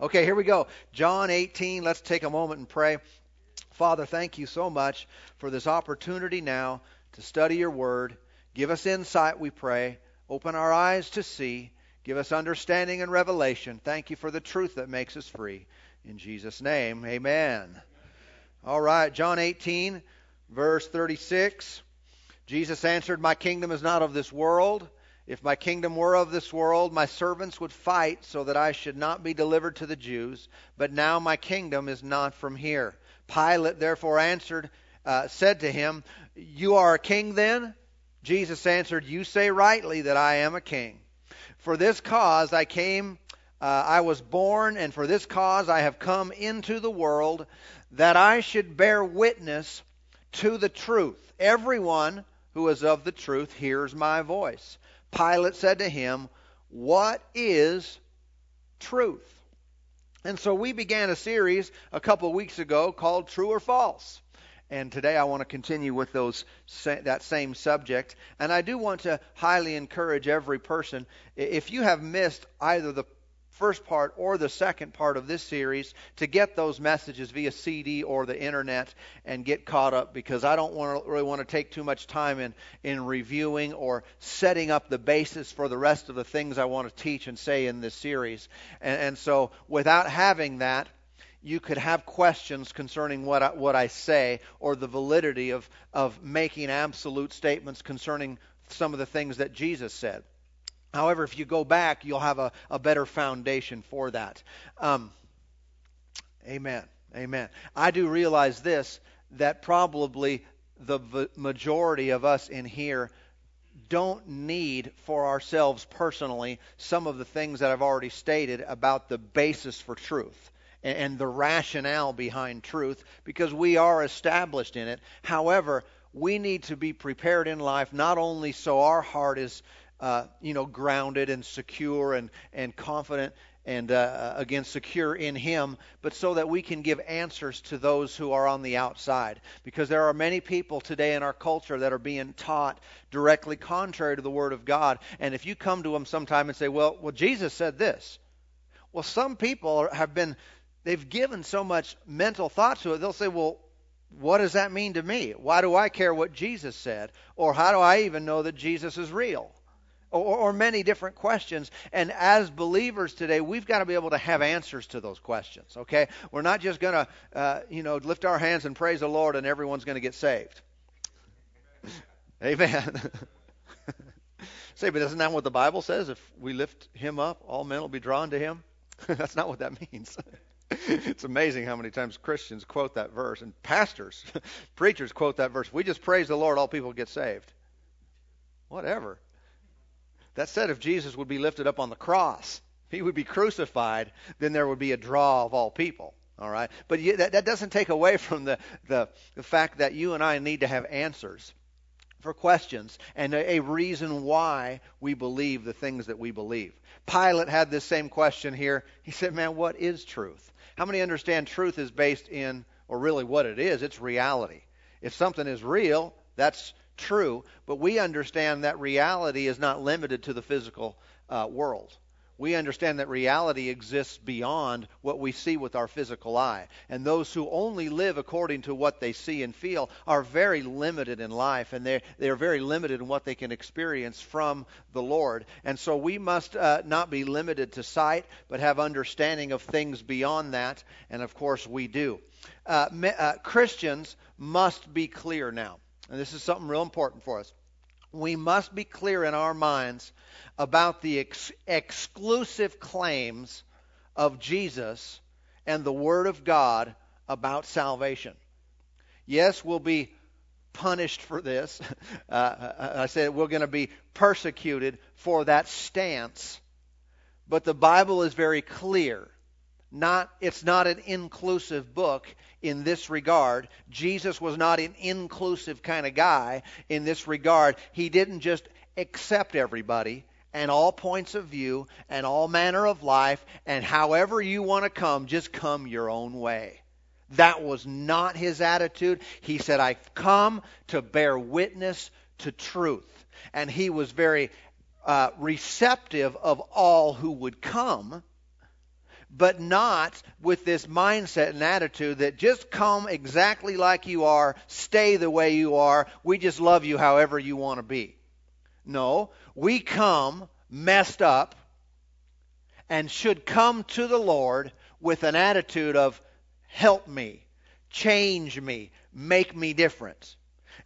Okay, here we go. John 18. Let's take a moment and pray. Father, thank you so much for this opportunity now to study your word. Give us insight, we pray. Open our eyes to see. Give us understanding and revelation. Thank you for the truth that makes us free. In Jesus' name, amen. All right, John 18, verse 36. Jesus answered, My kingdom is not of this world. If my kingdom were of this world, my servants would fight so that I should not be delivered to the Jews. But now my kingdom is not from here. Pilate therefore answered, uh, said to him, You are a king then? Jesus answered, You say rightly that I am a king. For this cause I came, uh, I was born, and for this cause I have come into the world, that I should bear witness to the truth. Everyone who is of the truth hears my voice. Pilate said to him, What is truth? And so we began a series a couple of weeks ago called True or False. And today I want to continue with those that same subject. And I do want to highly encourage every person if you have missed either the first part or the second part of this series to get those messages via CD or the internet and get caught up because I don't want to, really want to take too much time in, in reviewing or setting up the basis for the rest of the things I want to teach and say in this series. And, and so without having that, you could have questions concerning what I, what I say or the validity of, of making absolute statements concerning some of the things that Jesus said. However, if you go back, you'll have a, a better foundation for that. Um, amen. Amen. I do realize this that probably the majority of us in here don't need for ourselves personally some of the things that I've already stated about the basis for truth and, and the rationale behind truth because we are established in it. However, we need to be prepared in life not only so our heart is uh, you know, grounded and secure and, and confident and uh, uh, again secure in him but so that we can give answers to those who are on the outside. Because there are many people today in our culture that are being taught directly contrary to the word of god. And if you come to them sometime and say well well jesus said this. Well some people have been they've given so much mental thought to it they'll say well what does that mean to me? Why do i care what jesus said? Or how do i even know that jesus is real or, or many different questions. And as believers today, we've got to be able to have answers to those questions. Okay, we're not just going to, uh, you know, lift our hands and praise the Lord, and everyone's going to get saved. Amen. Say, but isn't that what the Bible says? If we lift him up, all men will be drawn to him. That's not what that means. it's amazing how many times Christians quote that verse, and pastors, preachers quote that verse. We just praise the Lord, all people get saved. Whatever. That said, if Jesus would be lifted up on the cross, he would be crucified, then there would be a draw of all people. All right? But that, that doesn't take away from the, the, the fact that you and I need to have answers for questions and a, a reason why we believe the things that we believe. Pilate had this same question here. He said, Man, what is truth? How many understand truth is based in, or really what it is? It's reality. If something is real, that's true, but we understand that reality is not limited to the physical uh, world. We understand that reality exists beyond what we see with our physical eye. And those who only live according to what they see and feel are very limited in life, and they're, they're very limited in what they can experience from the Lord. And so we must uh, not be limited to sight, but have understanding of things beyond that. And of course, we do. Uh, uh, Christians must be clear now and this is something real important for us. We must be clear in our minds about the ex- exclusive claims of Jesus and the Word of God about salvation. Yes, we'll be punished for this. Uh, I said we're going to be persecuted for that stance. But the Bible is very clear. Not, it's not an inclusive book in this regard. Jesus was not an inclusive kind of guy in this regard. He didn't just accept everybody and all points of view and all manner of life and however you want to come, just come your own way. That was not his attitude. He said, I've come to bear witness to truth. And he was very uh, receptive of all who would come but not with this mindset and attitude that just come exactly like you are, stay the way you are, we just love you however you want to be. No, we come messed up and should come to the Lord with an attitude of, help me, change me, make me different.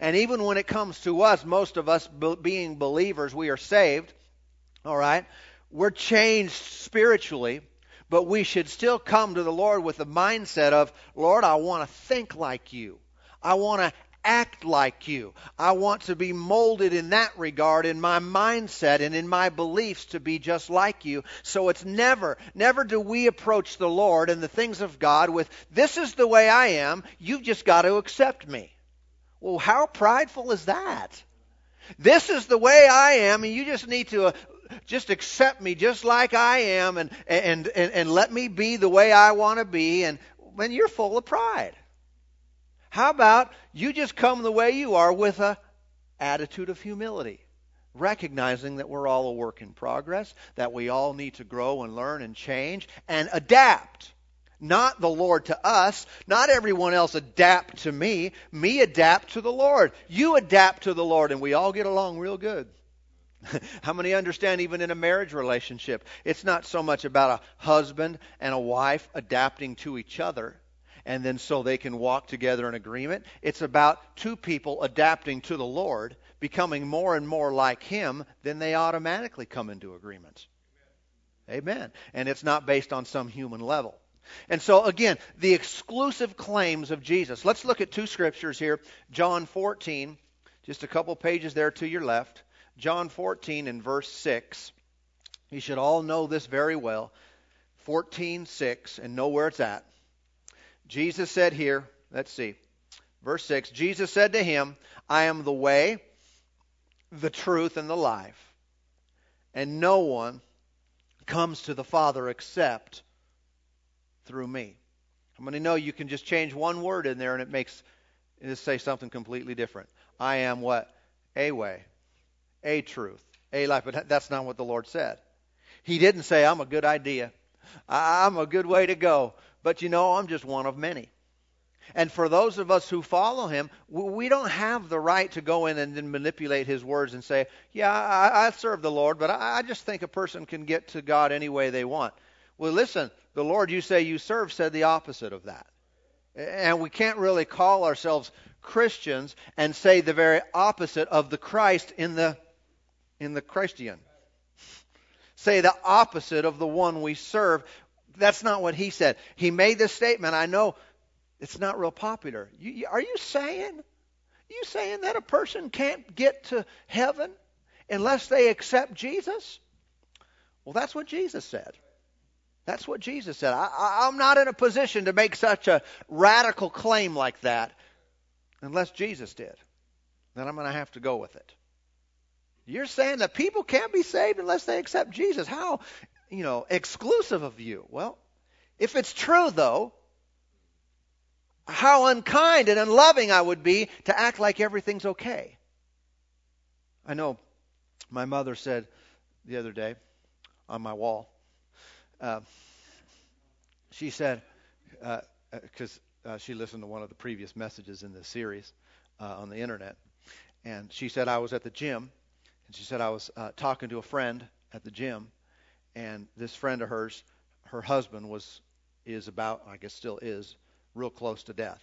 And even when it comes to us, most of us being believers, we are saved, all right? We're changed spiritually, but we should still come to the Lord with the mindset of, Lord, I want to think like you. I want to act like you. I want to be molded in that regard in my mindset and in my beliefs to be just like you. So it's never, never do we approach the Lord and the things of God with, this is the way I am, you've just got to accept me. Well, how prideful is that? This is the way I am, and you just need to just accept me just like I am and, and, and, and let me be the way I want to be. And when you're full of pride. How about you just come the way you are with a attitude of humility, recognizing that we're all a work in progress, that we all need to grow and learn and change and adapt. Not the Lord to us, not everyone else adapt to me, me adapt to the Lord. You adapt to the Lord and we all get along real good. How many understand even in a marriage relationship, it's not so much about a husband and a wife adapting to each other and then so they can walk together in agreement. It's about two people adapting to the Lord, becoming more and more like Him, then they automatically come into agreement. Amen. And it's not based on some human level. And so, again, the exclusive claims of Jesus. Let's look at two scriptures here. John 14, just a couple pages there to your left. John 14 and verse 6. You should all know this very well. 14, 6, and know where it's at. Jesus said here, let's see, verse 6 Jesus said to him, I am the way, the truth, and the life. And no one comes to the Father except through me. How many know you can just change one word in there and it makes it say something completely different? I am what? A way, a truth, a life. But that's not what the Lord said. He didn't say, I'm a good idea. I'm a good way to go. But you know, I'm just one of many. And for those of us who follow him, we don't have the right to go in and then manipulate his words and say, Yeah, I, I serve the Lord, but I, I just think a person can get to God any way they want. Well, listen, the Lord you say you serve said the opposite of that. And we can't really call ourselves Christians and say the very opposite of the Christ in the in the Christian. Say the opposite of the one we serve. That's not what he said. He made this statement. I know it's not real popular. You, are you saying? You saying that a person can't get to heaven unless they accept Jesus? Well, that's what Jesus said. That's what Jesus said. I, am not in a position to make such a radical claim like that unless Jesus did. Then I'm going to have to go with it. You're saying that people can't be saved unless they accept Jesus. How you know, exclusive of you. Well, if it's true, though, how unkind and unloving I would be to act like everything's okay. I know my mother said the other day on my wall, uh, she said, because uh, uh, she listened to one of the previous messages in this series uh, on the internet, and she said I was at the gym, and she said I was uh, talking to a friend at the gym, and this friend of hers, her husband was is about, I guess still is, real close to death,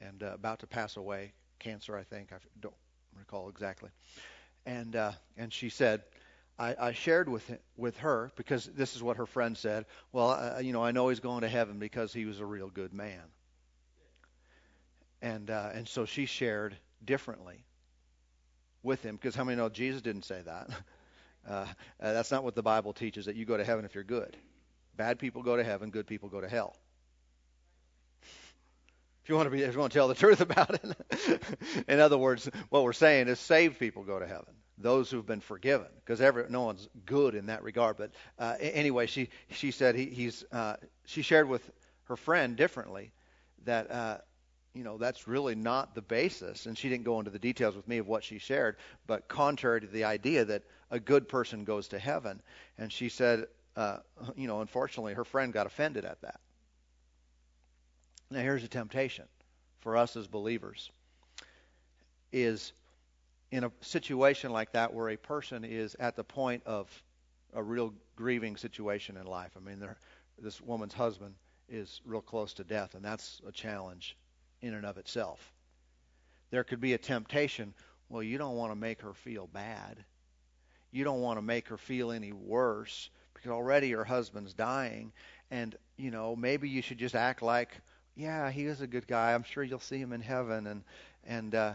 and uh, about to pass away, cancer, I think. I don't recall exactly. And uh, and she said, I, I shared with with her because this is what her friend said. Well, uh, you know, I know he's going to heaven because he was a real good man. And uh, and so she shared differently with him because how many know Jesus didn't say that? Uh, uh, that's not what the Bible teaches, that you go to heaven if you're good. Bad people go to heaven, good people go to hell. If you want to be, if you want to tell the truth about it, in other words, what we're saying is saved people go to heaven. Those who've been forgiven, because no one's good in that regard. But uh, anyway, she she said he, he's uh, she shared with her friend differently that uh, you know that's really not the basis, and she didn't go into the details with me of what she shared. But contrary to the idea that a good person goes to heaven. And she said, uh, you know, unfortunately, her friend got offended at that. Now, here's a temptation for us as believers: is in a situation like that where a person is at the point of a real grieving situation in life. I mean, this woman's husband is real close to death, and that's a challenge in and of itself. There could be a temptation. Well, you don't want to make her feel bad. You don't want to make her feel any worse because already her husband's dying. And, you know, maybe you should just act like, yeah, he is a good guy. I'm sure you'll see him in heaven. And, and, uh,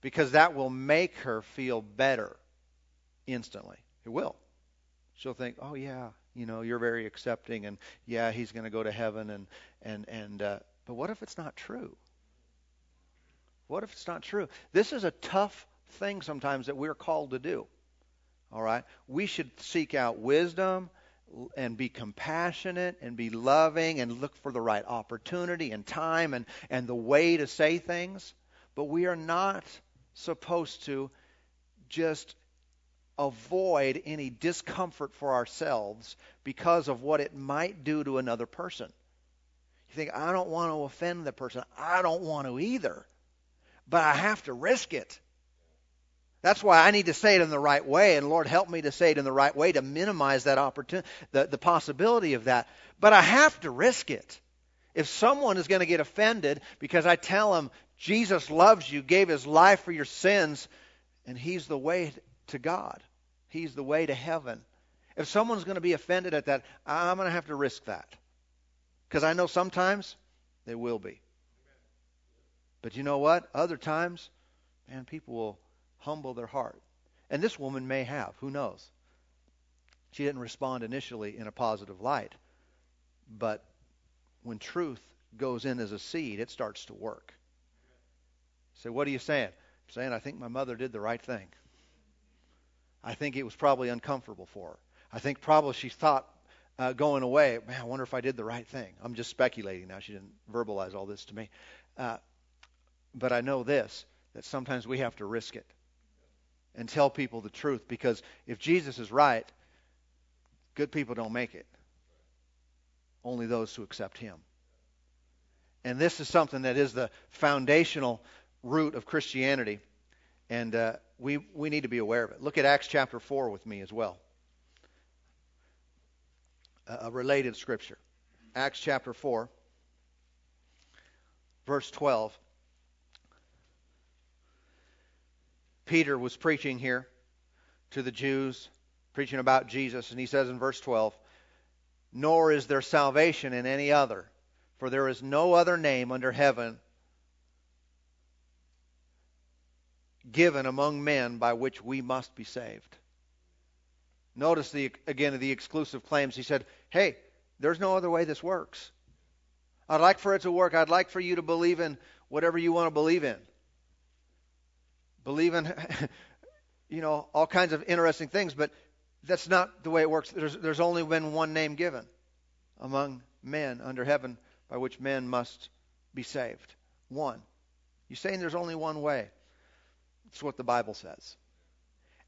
because that will make her feel better instantly. It will. She'll think, oh, yeah, you know, you're very accepting, and yeah, he's going to go to heaven. And, and, and, uh, but what if it's not true? What if it's not true? This is a tough thing sometimes that we're called to do. All right? We should seek out wisdom and be compassionate and be loving and look for the right opportunity and time and, and the way to say things. But we are not supposed to just avoid any discomfort for ourselves because of what it might do to another person. You think, I don't want to offend the person. I don't want to either. But I have to risk it. That's why I need to say it in the right way, and Lord, help me to say it in the right way to minimize that opportunity, the, the possibility of that. But I have to risk it. If someone is going to get offended because I tell them Jesus loves you, gave his life for your sins, and he's the way to God, he's the way to heaven. If someone's going to be offended at that, I'm going to have to risk that. Because I know sometimes they will be. But you know what? Other times, man, people will humble their heart. And this woman may have. Who knows? She didn't respond initially in a positive light. But when truth goes in as a seed, it starts to work. So, what are you saying? I'm saying I think my mother did the right thing. I think it was probably uncomfortable for her. I think probably she thought uh, going away, man, I wonder if I did the right thing. I'm just speculating now. She didn't verbalize all this to me. Uh, but I know this that sometimes we have to risk it and tell people the truth because if Jesus is right, good people don't make it. Only those who accept him. And this is something that is the foundational root of Christianity. And uh, we, we need to be aware of it. Look at Acts chapter 4 with me as well. A, related scripture. Acts chapter 4, verse 12. Peter was preaching here to the Jews, preaching about Jesus, and he says in verse 12, Nor is there salvation in any other, for there is no other name under heaven given among men by which we must be saved. Notice the again the exclusive claims. He said, "Hey, there's no other way this works. I'd like for it to work. I'd like for you to believe in whatever you want to believe in believe in, you know, all kinds of interesting things, but that's not the way it works. There's, there's only been one name given among men under heaven by which men must be saved. One. You're saying there's only one way. That's what the Bible says.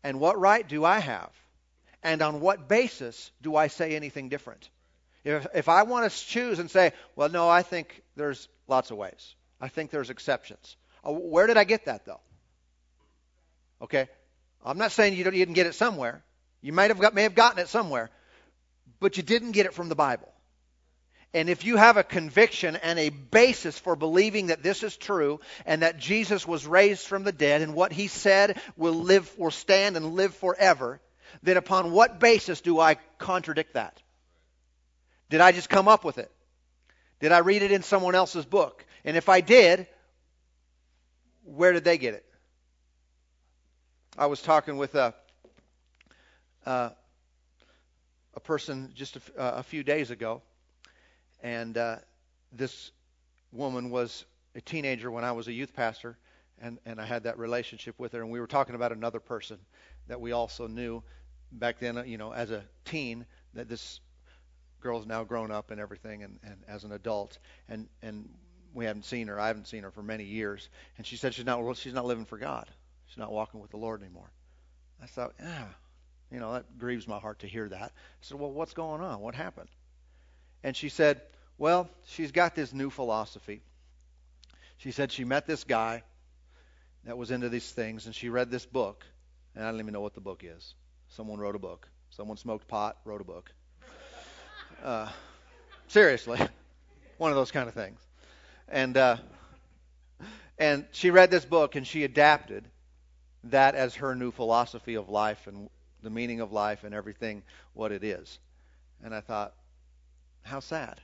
And what right do I have? And on what basis do I say anything different? If, if I want to choose and say, well, no, I think there's lots of ways. I think there's exceptions. Uh, where did I get that, though? Okay? I'm not saying you, you didn't get it somewhere. You might have got, may have gotten it somewhere, but you didn't get it from the Bible. And if you have a conviction and a basis for believing that this is true and that Jesus was raised from the dead and what he said will live or stand and live forever, then upon what basis do I contradict that? Did I just come up with it? Did I read it in someone else's book? And if I did, where did they get it? I was talking with a uh, a person just a, uh, a, few days ago, and uh, this woman was a teenager when I was a youth pastor, and, and I had that relationship with her, and we were talking about another person that we also knew back then, you know, as a teen, that this girl's now grown up and everything, and, and as an adult, and and we haven't seen her. I haven't seen her for many years, and she said she's not she's not living for God. She's not walking with the Lord anymore. I thought, yeah, You know, that grieves my heart to hear that. I said, Well, what's going on? What happened? And she said, Well, she's got this new philosophy. She said she met this guy that was into these things, and she read this book, and I don't even know what the book is. Someone wrote a book. Someone smoked pot, wrote a book. Uh, seriously, one of those kind of things. And uh, and she read this book, and she adapted that as her new philosophy of life and the meaning of life and everything what it is. And I thought, how sad.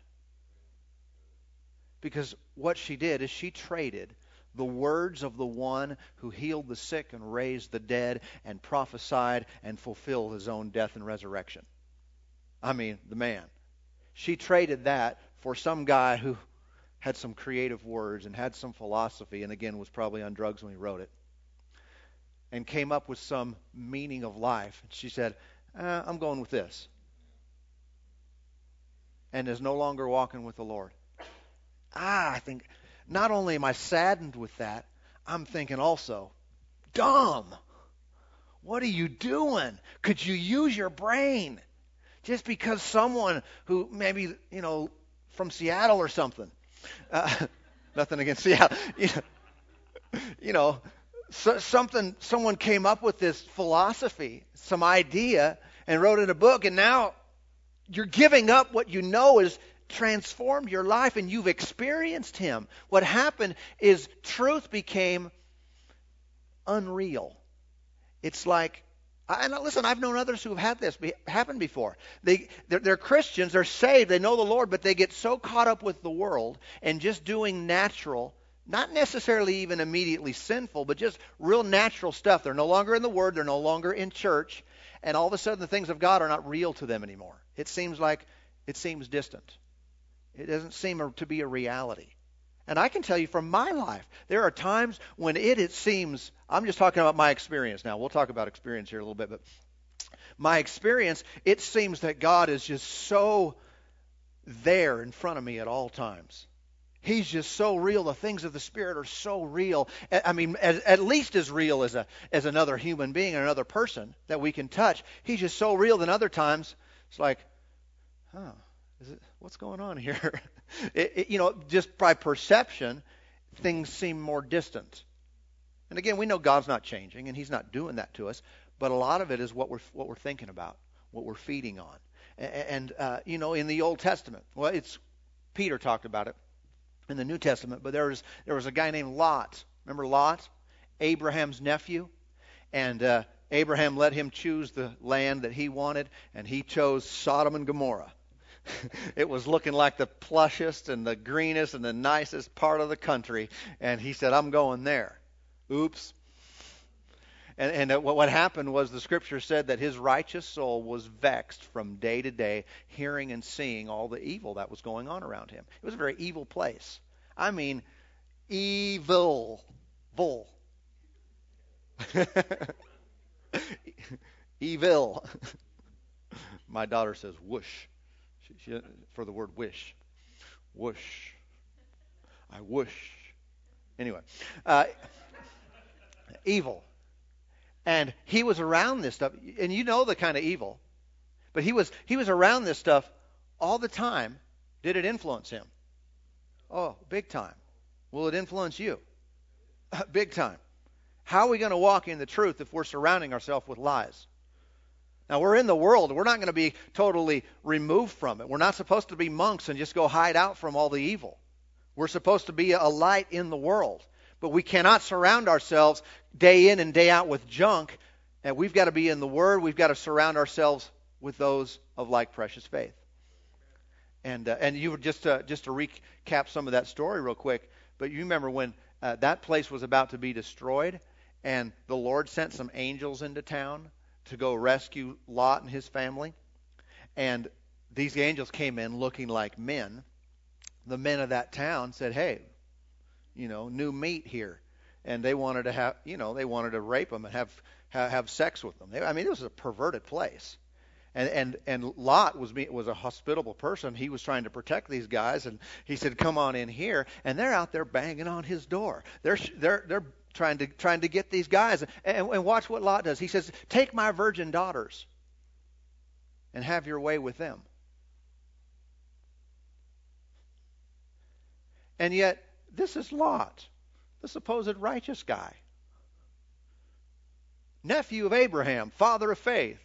Because what she did is she traded the words of the one who healed the sick and raised the dead and prophesied and fulfilled his own death and resurrection. I mean, the man. She traded that for some guy who had some creative words and had some philosophy, and again was probably on drugs when he wrote it, and came up with some meaning of life. And she said, uh, I'm going with this. And is no longer walking with the Lord. Ah, I think not only am I saddened with that, I'm thinking also, dumb. What are you doing? Could you use your brain? Just because someone who maybe, you know, from Seattle or something, uh, nothing against Seattle, you know, you know so, something, someone came up with this philosophy, some idea, and wrote in a book, and now you're giving up what you know is transformed your life and you've experienced Him. What happened is truth became unreal. It's like, and listen, I've known others who have had this happen before. They, they're, they're Christians, they're saved, they know the Lord, but they get so caught up with the world and just doing natural, not necessarily even immediately sinful, but just real natural stuff. They're no longer in the Word, they're no longer in church, and all of a sudden the things of God are not real to them anymore. It seems like it seems distant. It doesn't seem to be a reality. And I can tell you from my life, there are times when it, it seems, I'm just talking about my experience now. We'll talk about experience here a little bit, but my experience, it seems that God is just so there in front of me at all times. He's just so real. The things of the Spirit are so real. I mean, as, at least as real as, a, as another human being or another person that we can touch. He's just so real that other times it's like, huh, it, what's going on here? it, it, you know, just by perception, things seem more distant. And again, we know God's not changing, and He's not doing that to us. But a lot of it is what we're what we're thinking about, what we're feeding on. And, and uh, you know, in the Old Testament, well, it's Peter talked about it in the New Testament. But there was there was a guy named Lot. Remember Lot, Abraham's nephew, and uh, Abraham let him choose the land that he wanted, and he chose Sodom and Gomorrah. it was looking like the plushest and the greenest and the nicest part of the country. And he said, I'm going there. Oops. And, and uh, what happened was the scripture said that his righteous soul was vexed from day to day, hearing and seeing all the evil that was going on around him. It was a very evil place. I mean, evil. Bull. evil. My daughter says whoosh. She, for the word wish. Whoosh. I whoosh. Anyway, uh, evil. And he was around this stuff, and you know the kind of evil. But he was he was around this stuff all the time. Did it influence him? Oh, big time. Will it influence you? big time. How are we going to walk in the truth if we're surrounding ourselves with lies? Now, we're in the world. We're not going to be totally removed from it. We're not supposed to be monks and just go hide out from all the evil. We're supposed to be a light in the world. But we cannot surround ourselves day in and day out with junk. And we've got to be in the Word. We've got to surround ourselves with those of like precious faith. And uh, and you just uh, just to recap some of that story real quick. But you remember when uh, that place was about to be destroyed, and the Lord sent some angels into town to go rescue Lot and his family. And these angels came in looking like men. The men of that town said, "Hey, you know, new meat here," and they wanted to have, you know, they wanted to rape them and have have, have sex with them. I mean, it was a perverted place. And and and Lot was was a hospitable person. He was trying to protect these guys, and he said, "Come on in here." And they're out there banging on his door. They're they're they're trying to trying to get these guys. And, and watch what Lot does. He says, "Take my virgin daughters." and have your way with them. And yet, this is Lot, the supposed righteous guy, nephew of Abraham, father of faith.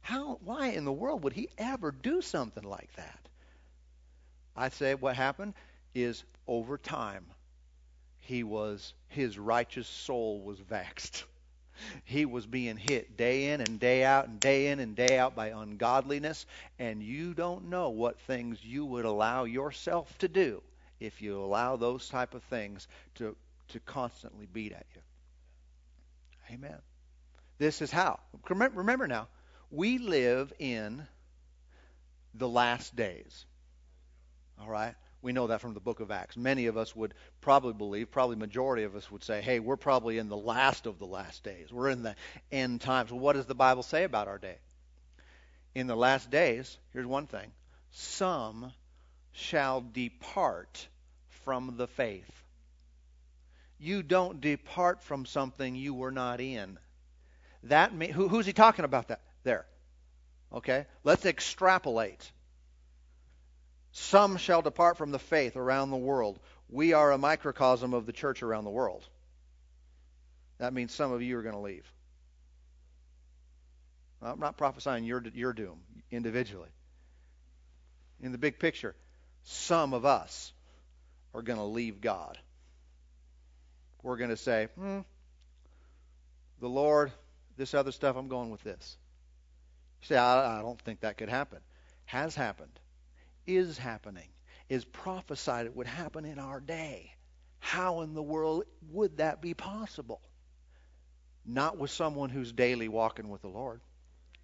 How, why in the world would he ever do something like that? I say what happened is over time, he was, his righteous soul was vexed. He was being hit day in and day out and day in and day out by ungodliness, and you don't know what things you would allow yourself to do if you allow those type of things to, to constantly beat at you. Amen. This is how. Remember now, we live in the last days. All right? We know that from the book of Acts. Many of us would probably believe, probably majority of us would say, hey, we're probably in the last of the last days. We're in the end times. Well, what does the Bible say about our day? In the last days, here's one thing some shall depart from the faith. You don't depart from something you were not in. That who, who's he talking about that there? Okay, let's extrapolate. Some shall depart from the faith around the world. We are a microcosm of the church around the world. That means some of you are going to leave. I'm not prophesying your, your doom individually. In the big picture, some of us are going to leave God. We're going to say, hmm, the Lord, this other stuff, I'm going with this. You say, I, I don't think that could happen. Has happened is happening, is prophesied it would happen in our day. How in the world would that be possible? Not with someone who's daily walking with the Lord.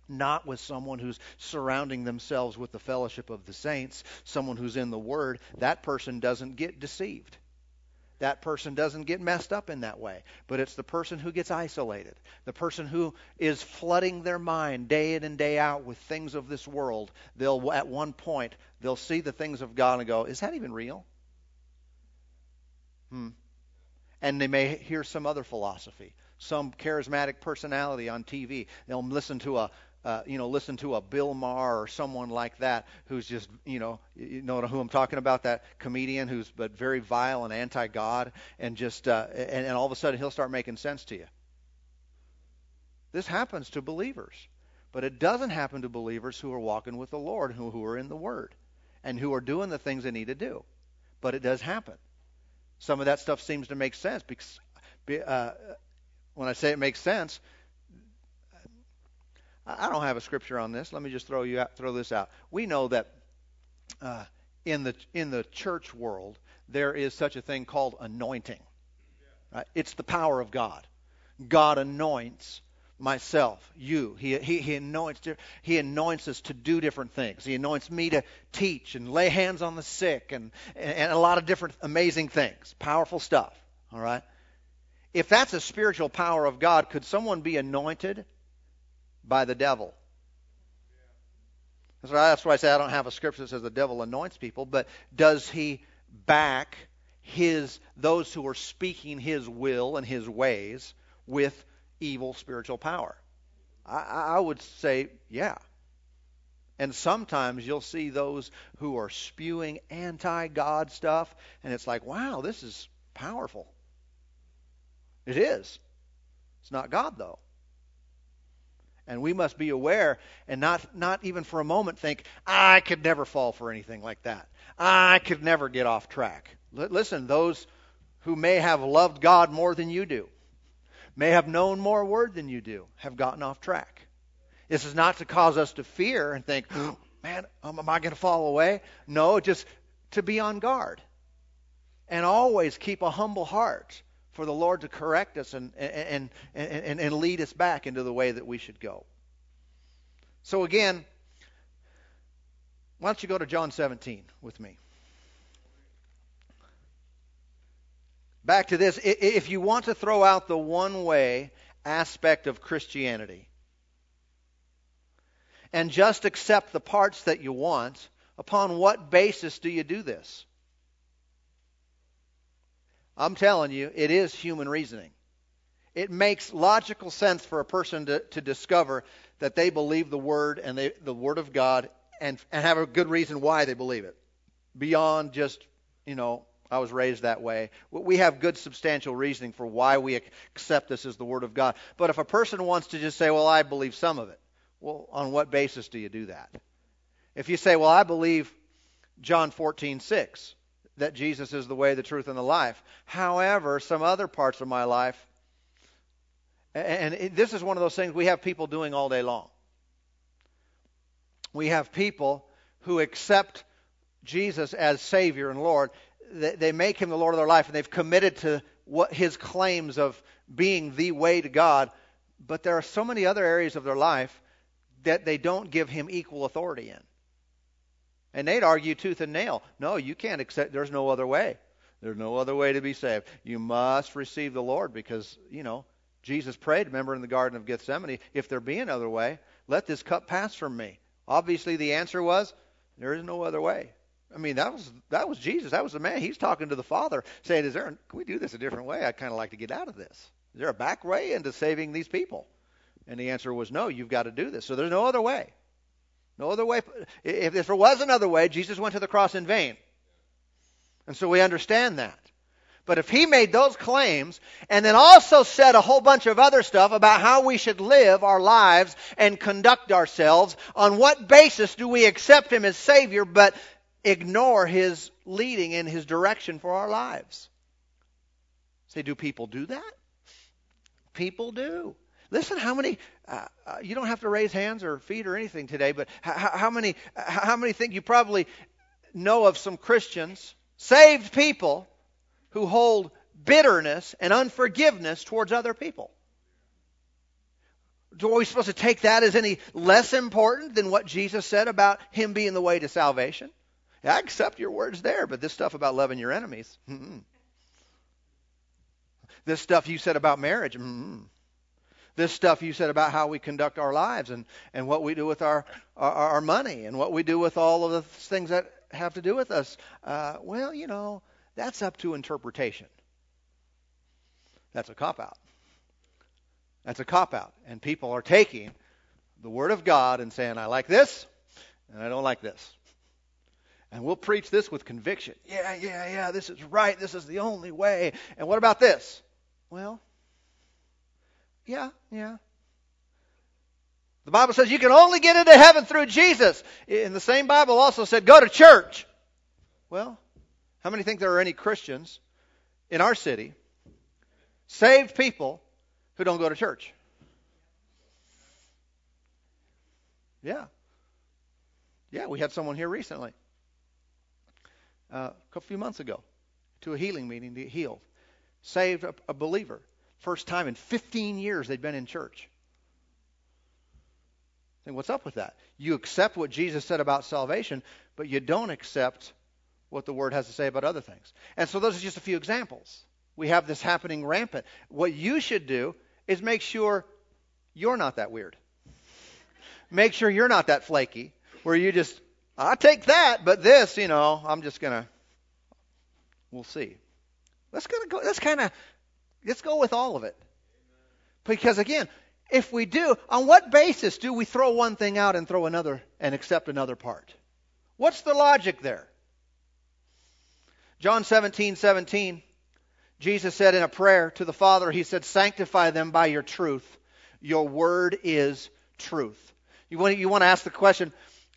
Not with someone who's surrounding themselves with the fellowship of the saints, someone who's in the Word. That person doesn't get deceived that person doesn't get messed up in that way. But it's the person who gets isolated, the person who is flooding their mind day in and day out with things of this world. They'll, at one point, they'll see the things of God and go, Is that even real? Hmm. And they may hear some other philosophy, some charismatic personality on TV. They'll listen to a, uh, you know, listen to a Bill Maher or someone like that who's just, you know, you know who I'm talking about, that comedian who's but very vile and anti-God, and just, uh, and, and all of a sudden he'll start making sense to you. This happens to believers, but it doesn't happen to believers who are walking with the Lord, who, who are in the Word, and who are doing the things they need to do. But it does happen. Some of that stuff seems to make sense because, uh, when I say it makes sense, I don't have a scripture on this. Let me just throw you out, throw this out. We know that uh, in the in the church world there is such a thing called anointing. Right? It's the power of God. God anoints myself, you. He, he, he anoints he anoints us to do different things. He anoints me to teach and lay hands on the sick and, and a lot of different amazing things. Powerful stuff. All right. If that's a spiritual power of God, could someone be anointed by the devil. That's why I say I don't have a scripture that says the devil anoints people, but does he back his those who are speaking his will and his ways with evil spiritual power? I, I would say, yeah. And sometimes you'll see those who are spewing anti God stuff, and it's like, wow, this is powerful. It is. It's not God, though. And we must be aware and not, not even for a moment think, I could never fall for anything like that. I could never get off track. L- listen, those who may have loved God more than you do, may have known more word than you do, have gotten off track. This is not to cause us to fear and think, oh, man, um, am I going to fall away? No, just to be on guard. And always keep a humble heart for the Lord to correct us and, and, and, and, lead us back into the way that we should go. So, again, why don't you go to John 17 with me? Back to this. If you want to throw out the one way aspect of Christianity and just accept the parts that you want, upon what basis do you do this? I'm telling you, it is human reasoning. It makes logical sense for a person to, to discover that they believe the Word and they, the Word of God and, and have a good reason why they believe it. Beyond just, you know, I was raised that way. We have good substantial reasoning for why we accept this as the Word of God. But if a person wants to just say, well, I believe some of it, well, on what basis do you do that? If you say, well, I believe John 14, 6, that Jesus is the way, the truth, and the life. However, some other parts of my life, and this is one of those things we have people doing all day long. We have people who accept Jesus as Savior and Lord, they make him the Lord of their life, and they've committed to what his claims of being the way to God. But there are so many other areas of their life that they don't give him equal authority in. And they'd argue tooth and nail. No, you can't accept. There's no other way. There's no other way to be saved. You must receive the Lord because you know Jesus prayed. Remember in the Garden of Gethsemane, if there be another way, let this cup pass from me. Obviously, the answer was there is no other way. I mean, that was that was Jesus. That was the man. He's talking to the Father, saying, "Is there? Can we do this a different way? I kind of like to get out of this. Is there a back way into saving these people?" And the answer was, "No. You've got to do this. So there's no other way. No other way. If, there was another way, Jesus went to the cross in vain. And so we understand that. But if he made those claims and then also said a whole bunch of other stuff about how we should live our lives and conduct ourselves, on what basis do we accept him as Savior but ignore his leading and his direction for our lives. Say, do people do that? People do. Listen, how many? Uh, uh, you don't have to raise hands or feet or anything today, but how, how many? How many think you probably know of some Christians, saved people, who hold bitterness and unforgiveness towards other people? Are we supposed to take that as any less important than what Jesus said about Him being the way to salvation? I accept your words there, but this stuff about loving your enemies, mm-mm. this stuff you said about marriage, mm-mm. This stuff you said about how we conduct our lives and, and what we do with our, our, our money and what we do with all of the things that have to do with us, uh, well, you know, that's up to interpretation. That's a cop out. That's a cop out. And people are taking the Word of God and saying, I like this and I don't like this. And we'll preach this with conviction. Yeah, yeah, yeah, this is right. This is the only way. And what about this? Well, yeah, yeah. The Bible says you can only get into heaven through Jesus. In the same Bible also said, go to church. Well, how many think there are any Christians in our city, saved people, who don't go to church? Yeah. Yeah, we had someone here recently uh, a few months ago to a healing meeting to healed. Saved a, a believer. First time in 15 years they'd been in church. Think, what's up with that? You accept what Jesus said about salvation, but you don't accept what the Word has to say about other things. And so those are just a few examples. We have this happening rampant. What you should do is make sure you're not that weird. Make sure you're not that flaky, where you just I take that, but this, you know, I'm just gonna. We'll see. Let's gonna go. Let's kind of let's go with all of it. Because again, if we do, on what basis do we throw one thing out and throw another and accept another part? What's the logic there? John 17, 17, Jesus said in a prayer to the Father, He said, Sanctify them by your truth. Your word is truth. You want, you want to ask the question,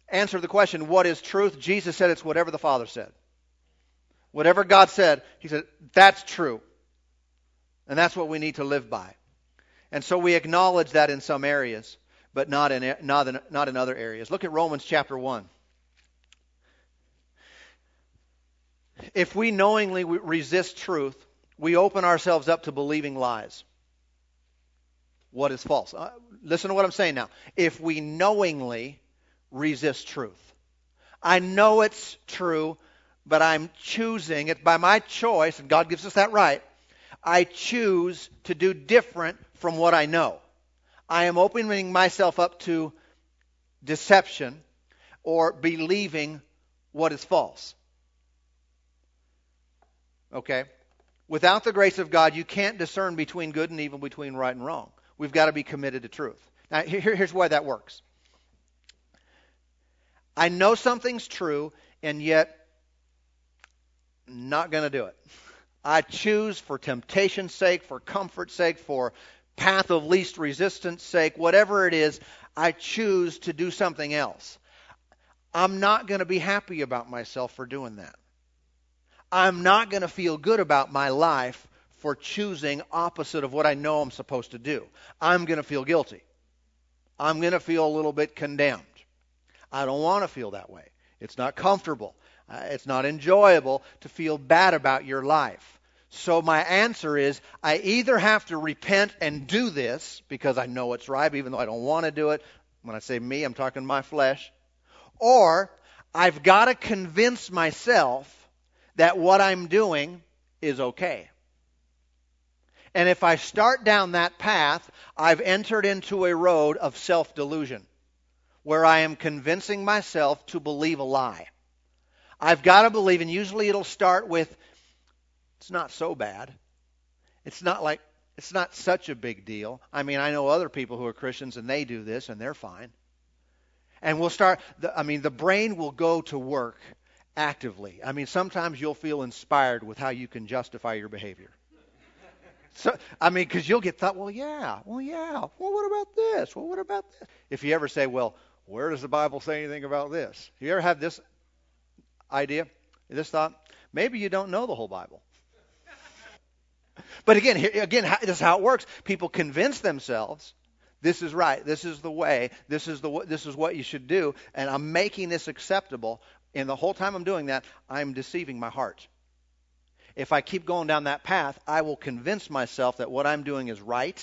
answer the question, what is truth? Jesus said it's whatever the Father said. Whatever God said, He said, that's true. And that's what we need to live by. And so we acknowledge that in some areas, but not in, not in, not in other areas. Look at Romans chapter 1. If we knowingly resist truth, we open ourselves up to believing lies. What is false? Uh, listen to what I'm saying now. If we knowingly resist truth. I know it's true, but I'm choosing it by my choice, and God gives us that right. I choose to do different from what I know. I am opening myself up to deception or believing what is false. Okay? Without the grace of God, you can't discern between good and evil, between right and wrong. We've got to be committed to truth. Now, here, here's why that works. I know something's true, and yet not going to do it. I choose for temptation's sake, for comfort's sake, for path of least resistance sake, whatever it is, I choose to do something else. I'm not going to be happy about myself for doing that. I'm not going to feel good about my life for choosing opposite of what I know I'm supposed to do. I'm going to feel guilty. I'm going to feel a little bit condemned. I don't want to feel that way. It's not comfortable. Uh, it's not enjoyable to feel bad about your life. So my answer is I either have to repent and do this because I know it's right, even though I don't want to do it. When I say me, I'm talking my flesh. Or I've got to convince myself that what I'm doing is okay. And if I start down that path, I've entered into a road of self delusion where I am convincing myself to believe a lie. I've got to believe, and usually it'll start with, it's not so bad. It's not like, it's not such a big deal. I mean, I know other people who are Christians and they do this and they're fine. And we'll start, the, I mean, the brain will go to work actively. I mean, sometimes you'll feel inspired with how you can justify your behavior. So, I mean, because you'll get thought, well, yeah, well, yeah, well, what about this? Well, what about this? If you ever say, well, where does the Bible say anything about this? You ever have this idea, this thought, maybe you don't know the whole Bible. But again, here, again, this is how it works. People convince themselves this is right, this is the way, this is the this is what you should do, and I'm making this acceptable. And the whole time I'm doing that, I'm deceiving my heart. If I keep going down that path, I will convince myself that what I'm doing is right,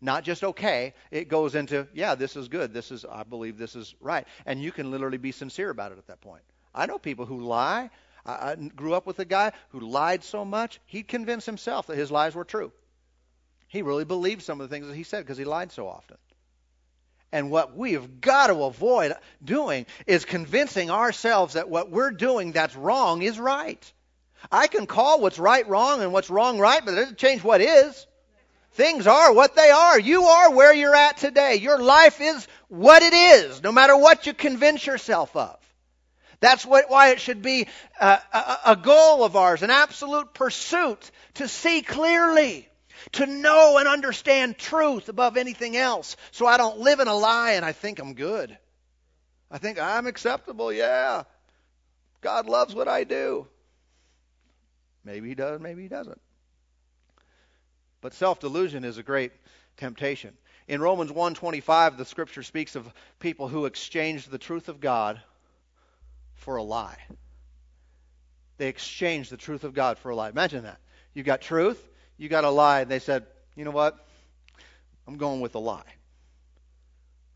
not just okay. It goes into, yeah, this is good. This is, I believe this is right. And you can literally be sincere about it at that point. I know people who lie. I, I grew up with a guy who lied so much, he convinced himself that his lies were true. He really believed some of the things that he said because he lied so often. And what we have got to avoid doing is convincing ourselves that what we're doing that's wrong is right. I can call what's right wrong and what's wrong right, but it doesn't change what is. Things are what they are. You are where you're at today. Your life is what it is, no matter what you convince yourself of. That's what, why it should be a, a, a goal of ours, an absolute pursuit to see clearly, to know and understand truth above anything else, so I don't live in a lie and I think I'm good. I think I'm acceptable, yeah. God loves what I do. Maybe he does, maybe he doesn't. But self-delusion is a great temptation. In Romans 1:25 the scripture speaks of people who exchanged the truth of God for a lie. They exchanged the truth of God for a lie. Imagine that. You got truth, you got a lie, and they said, you know what? I'm going with a lie.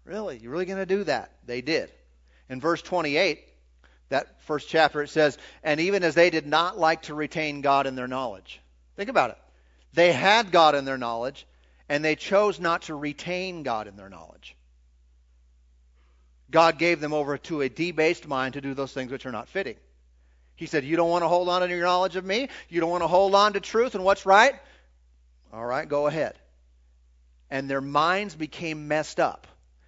Really? You're really going to do that? They did. In verse 28, that first chapter, it says, And even as they did not like to retain God in their knowledge. Think about it. They had God in their knowledge, and they chose not to retain God in their knowledge. God gave them over to a debased mind to do those things which are not fitting. He said, You don't want to hold on to your knowledge of me? You don't want to hold on to truth and what's right? All right, go ahead. And their minds became messed up.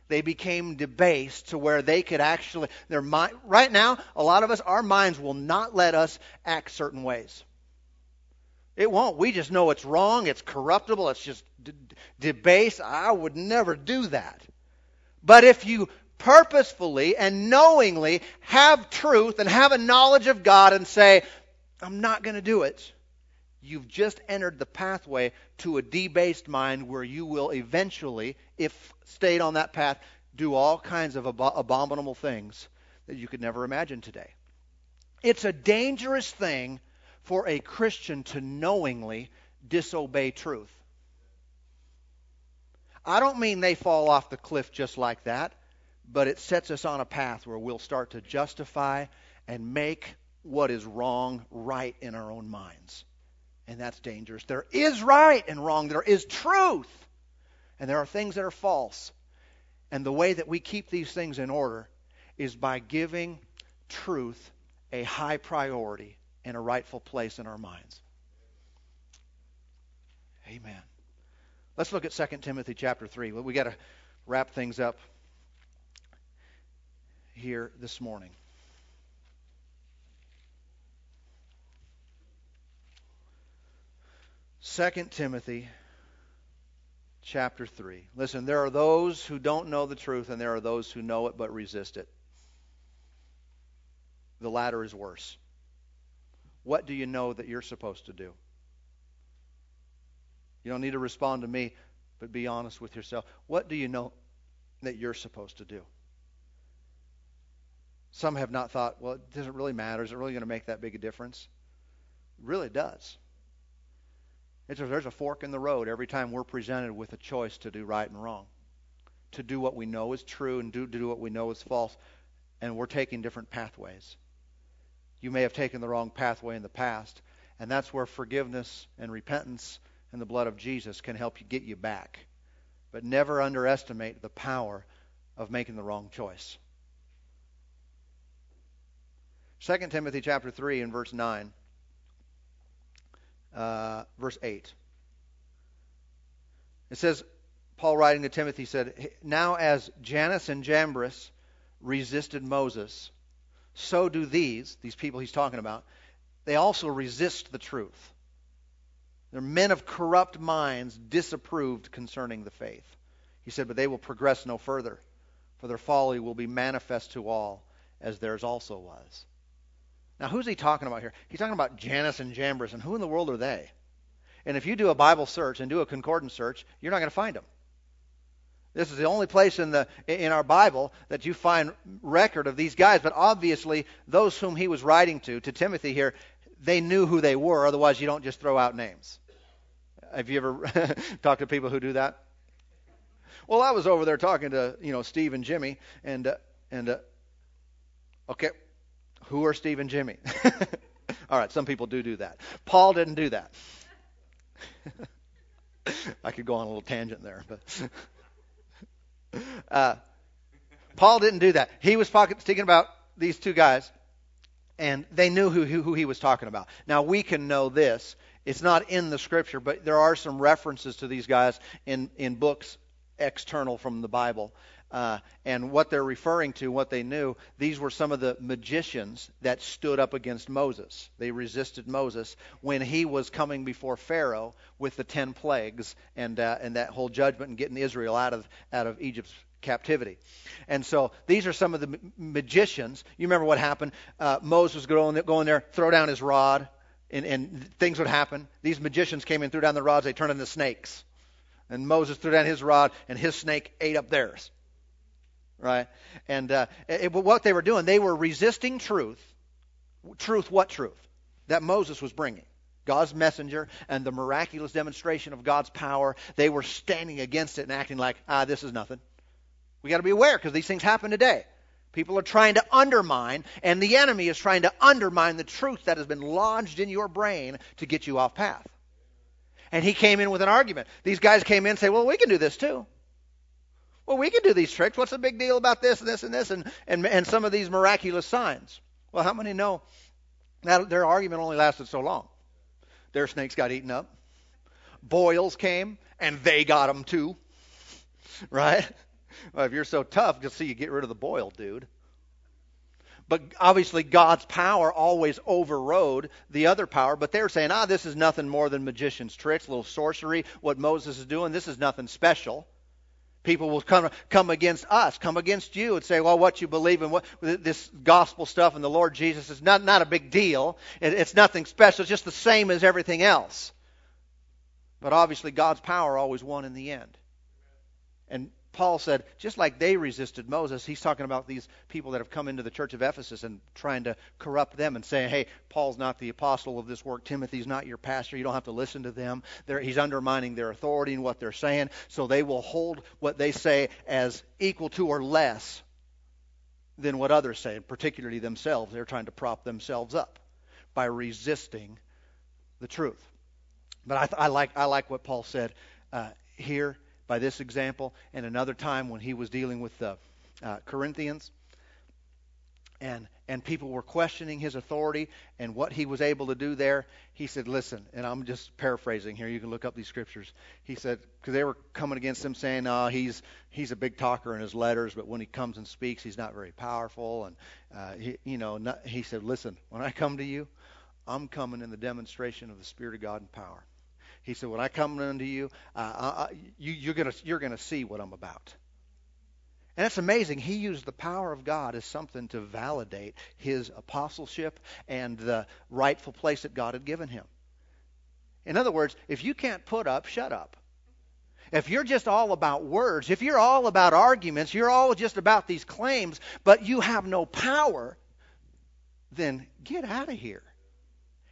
They became debased to where they could actually, their mind, right now, a lot of us, our minds will not let us act certain ways. It won't. We just know it's wrong, it's corruptible, it's just d- debased. I would never do that. But if you purposefully and knowingly have truth and have a knowledge of God and say, I'm not going to do it, you've just entered the pathway to a debased mind where you will eventually, if stayed on that path, do all kinds of ab- abominable things that you could never imagine today. It's a dangerous thing for a Christian to knowingly disobey truth. I don't mean they fall off the cliff just like that but it sets us on a path where we'll start to justify and make what is wrong right in our own minds. And that's dangerous. There is right and wrong, there is truth, and there are things that are false. And the way that we keep these things in order is by giving truth a high priority and a rightful place in our minds. Amen. Let's look at 2 Timothy chapter 3. We got to wrap things up here this morning. Second Timothy chapter 3. Listen, there are those who don't know the truth, and there are those who know it but resist it. The latter is worse. What do you know that you're supposed to do? You don't need to respond to me, but be honest with yourself. What do you know that you're supposed to do? Some have not thought, well, it doesn't really matter. Is it really going to make that big a difference? It really does. It's a, there's a fork in the road every time we're presented with a choice to do right and wrong, to do what we know is true and do, to do what we know is false, and we're taking different pathways. You may have taken the wrong pathway in the past, and that's where forgiveness and repentance and the blood of Jesus can help you get you back. But never underestimate the power of making the wrong choice. 2 Timothy chapter 3 and verse 9 uh, verse 8. It says, Paul writing to Timothy said, Now as Jannes and Jambres resisted Moses, so do these, these people he's talking about, they also resist the truth. They're men of corrupt minds, disapproved concerning the faith. He said, But they will progress no further, for their folly will be manifest to all, as theirs also was. Now, who's he talking about here? He's talking about Jannes and Jambres, and who in the world are they? And if you do a Bible search and do a concordance search, you're not going to find them. This is the only place in the in our Bible that you find record of these guys. But obviously, those whom he was writing to, to Timothy here, they knew who they were. Otherwise, you don't just throw out names. Have you ever talked to people who do that? Well, I was over there talking to you know Steve and Jimmy, and uh, and uh, okay, who are Steve and Jimmy? All right, some people do do that. Paul didn't do that. I could go on a little tangent there, but uh, Paul didn't do that. He was speaking about these two guys, and they knew who, who, who he was talking about. Now we can know this. It's not in the scripture, but there are some references to these guys in, in books external from the Bible. Uh, and what they're referring to, what they knew, these were some of the magicians that stood up against Moses. They resisted Moses when he was coming before Pharaoh with the ten plagues and uh, and that whole judgment and getting Israel out of out of Egypt's captivity. And so these are some of the magicians. You remember what happened? Uh, Moses was going, there, throw down his rod, and, and things would happen. These magicians came in, threw down the rods, they turned into snakes. And Moses threw down his rod, and his snake ate up theirs right? And uh, it, what they were doing, they were resisting truth. Truth, what truth? That Moses was bringing. God's messenger and the miraculous demonstration of God's power, they were standing against it and acting like, ah, this is nothing. We got to be aware because these things happen today. People are trying to undermine, and the enemy is trying to undermine the truth that has been lodged in your brain to get you off path. And he came in with an argument. These guys came in and say, well, we can do this too. Well, we can do these tricks. What's the big deal about this and this and this and, and, and some of these miraculous signs? Well, how many know that their argument only lasted so long? Their snakes got eaten up. Boils came, and they got them too. Right? Well, if you're so tough, just see you get rid of the boil, dude. But obviously, God's power always overrode the other power. But they're saying, ah, this is nothing more than magician's tricks, little sorcery. What Moses is doing, this is nothing special. People will come come against us, come against you, and say, "Well, what you believe in, what this gospel stuff, and the Lord Jesus is not not a big deal. It, it's nothing special. It's just the same as everything else." But obviously, God's power always won in the end. And Paul said, just like they resisted Moses, he's talking about these people that have come into the church of Ephesus and trying to corrupt them and saying, hey, Paul's not the apostle of this work. Timothy's not your pastor. You don't have to listen to them. They're, he's undermining their authority and what they're saying. So they will hold what they say as equal to or less than what others say, particularly themselves. They're trying to prop themselves up by resisting the truth. But I, I like, I like what Paul said uh, here by this example, and another time when he was dealing with the uh, Corinthians. and and people were questioning his authority and what he was able to do there, he said, "Listen," and I'm just paraphrasing here. You can look up these scriptures. He said because they were coming against him, saying, "Uh, he's he's a big talker in his letters, but when he comes and speaks, he's not very powerful." And uh, he, you know, not, he said, "Listen, when I come to you, I'm coming in the demonstration of the Spirit of God and power." He said, "When I come unto you, uh, I, you you're gonna you're gonna see what I'm about." And it's amazing. He used the power of God as something to validate his apostleship and the rightful place that God had given him. In other words, if you can't put up, shut up. If you're just all about words, if you're all about arguments, you're all just about these claims, but you have no power, then get out of here.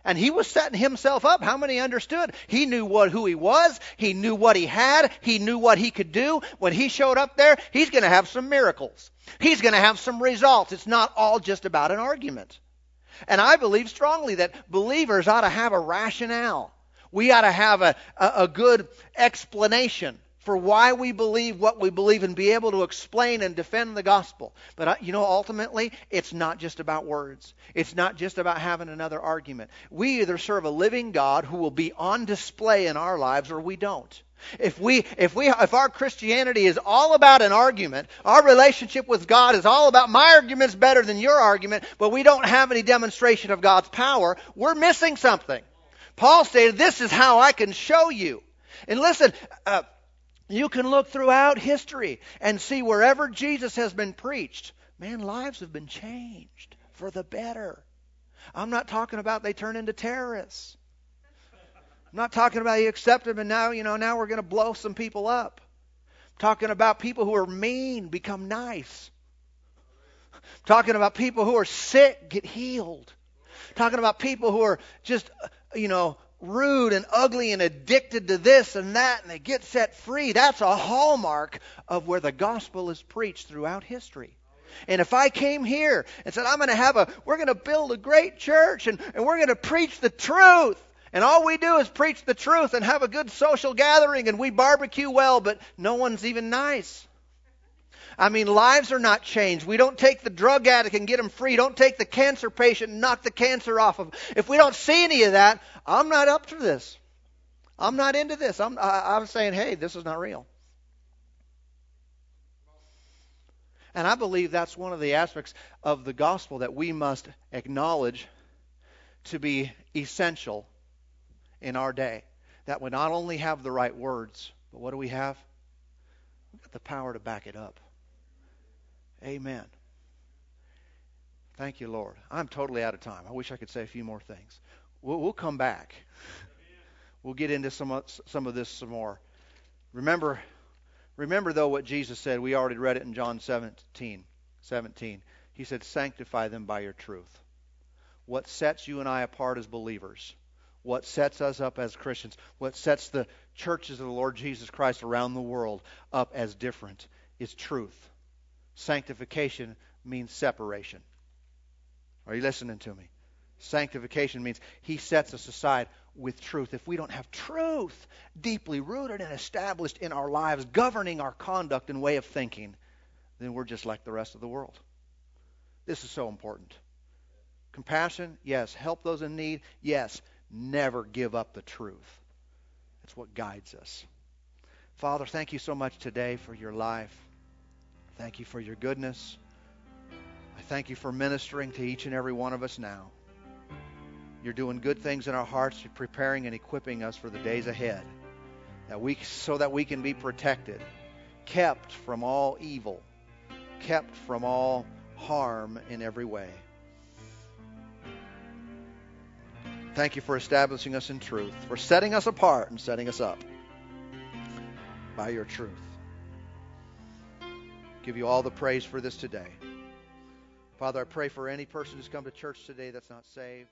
And he was setting himself up. How many understood? He knew what who he was. He knew what he had. He knew what he could do. When he showed up there, he's going to have some miracles. He's going to have some results. It's not all just about an argument. And I believe strongly that believers ought to have a rationale. We ought to have a, a, a good explanation for why we believe what we believe and be able to explain and defend the gospel. But uh, you know, ultimately, it's not just about words. It's not just about having another argument. We either serve a living God who will be on display in our lives or we don't. If we if we if our Christianity is all about an argument, our relationship with God is all about my argument's better than your argument, but we don't have any demonstration of God's power, we're missing something. Paul stated, "This is how I can show you." And listen, uh, you can look throughout history and see wherever Jesus has been preached, man, lives have been changed for the better. I'm not talking about they turn into terrorists. I'm not talking about you accept them and now, you know, now we're going to blow some people up. I'm talking about people who are mean become nice. I'm talking about people who are sick get healed. I'm talking about people who are just, you know, rude and ugly and addicted to this and that and they get set free. That's a hallmark of where the gospel is preached throughout history. And if I came here and said, I'm going to have a, we're going to build a great church and, and we're going to preach the truth. And all we do is preach the truth and have a good social gathering and we barbecue well, but no one's even nice. I mean, lives are not changed. We don't take the drug addict and get him free. Don't take the cancer patient and knock the cancer off of. Him. If we don't see any of that, I'm not up to this. I'm not into this. I'm, I, I'm saying, hey, this is not real. And I believe that's one of the aspects of the gospel that we must acknowledge to be essential in our day. That we not only have the right words, but what do we have? We've got the power to back it up. Amen. Thank you, Lord. I'm totally out of time. I wish I could say a few more things. We'll, we'll come back. We'll get into some uh, some of this some more. Remember, remember though what Jesus said. We already read it in John 17. 17. He said, "Sanctify them by your truth." What sets you and I apart as believers, what sets us up as Christians, what sets the churches of the Lord Jesus Christ around the world up as different is truth. Sanctification means separation. Are you listening to me? Sanctification means He sets us aside with truth. If we don't have truth deeply rooted and established in our lives, governing our conduct and way of thinking, then we're just like the rest of the world. This is so important. Compassion, yes. Help those in need, yes. Never give up the truth. That's what guides us. Father, thank you so much today for your life. Thank you for your goodness. I thank you for ministering to each and every one of us now. You're doing good things in our hearts. You're preparing and equipping us for the days ahead, that we so that we can be protected, kept from all evil, kept from all harm in every way. Thank you for establishing us in truth, for setting us apart and setting us up by your truth. Give you all the praise for this today. Father, I pray for any person who's come to church today that's not saved.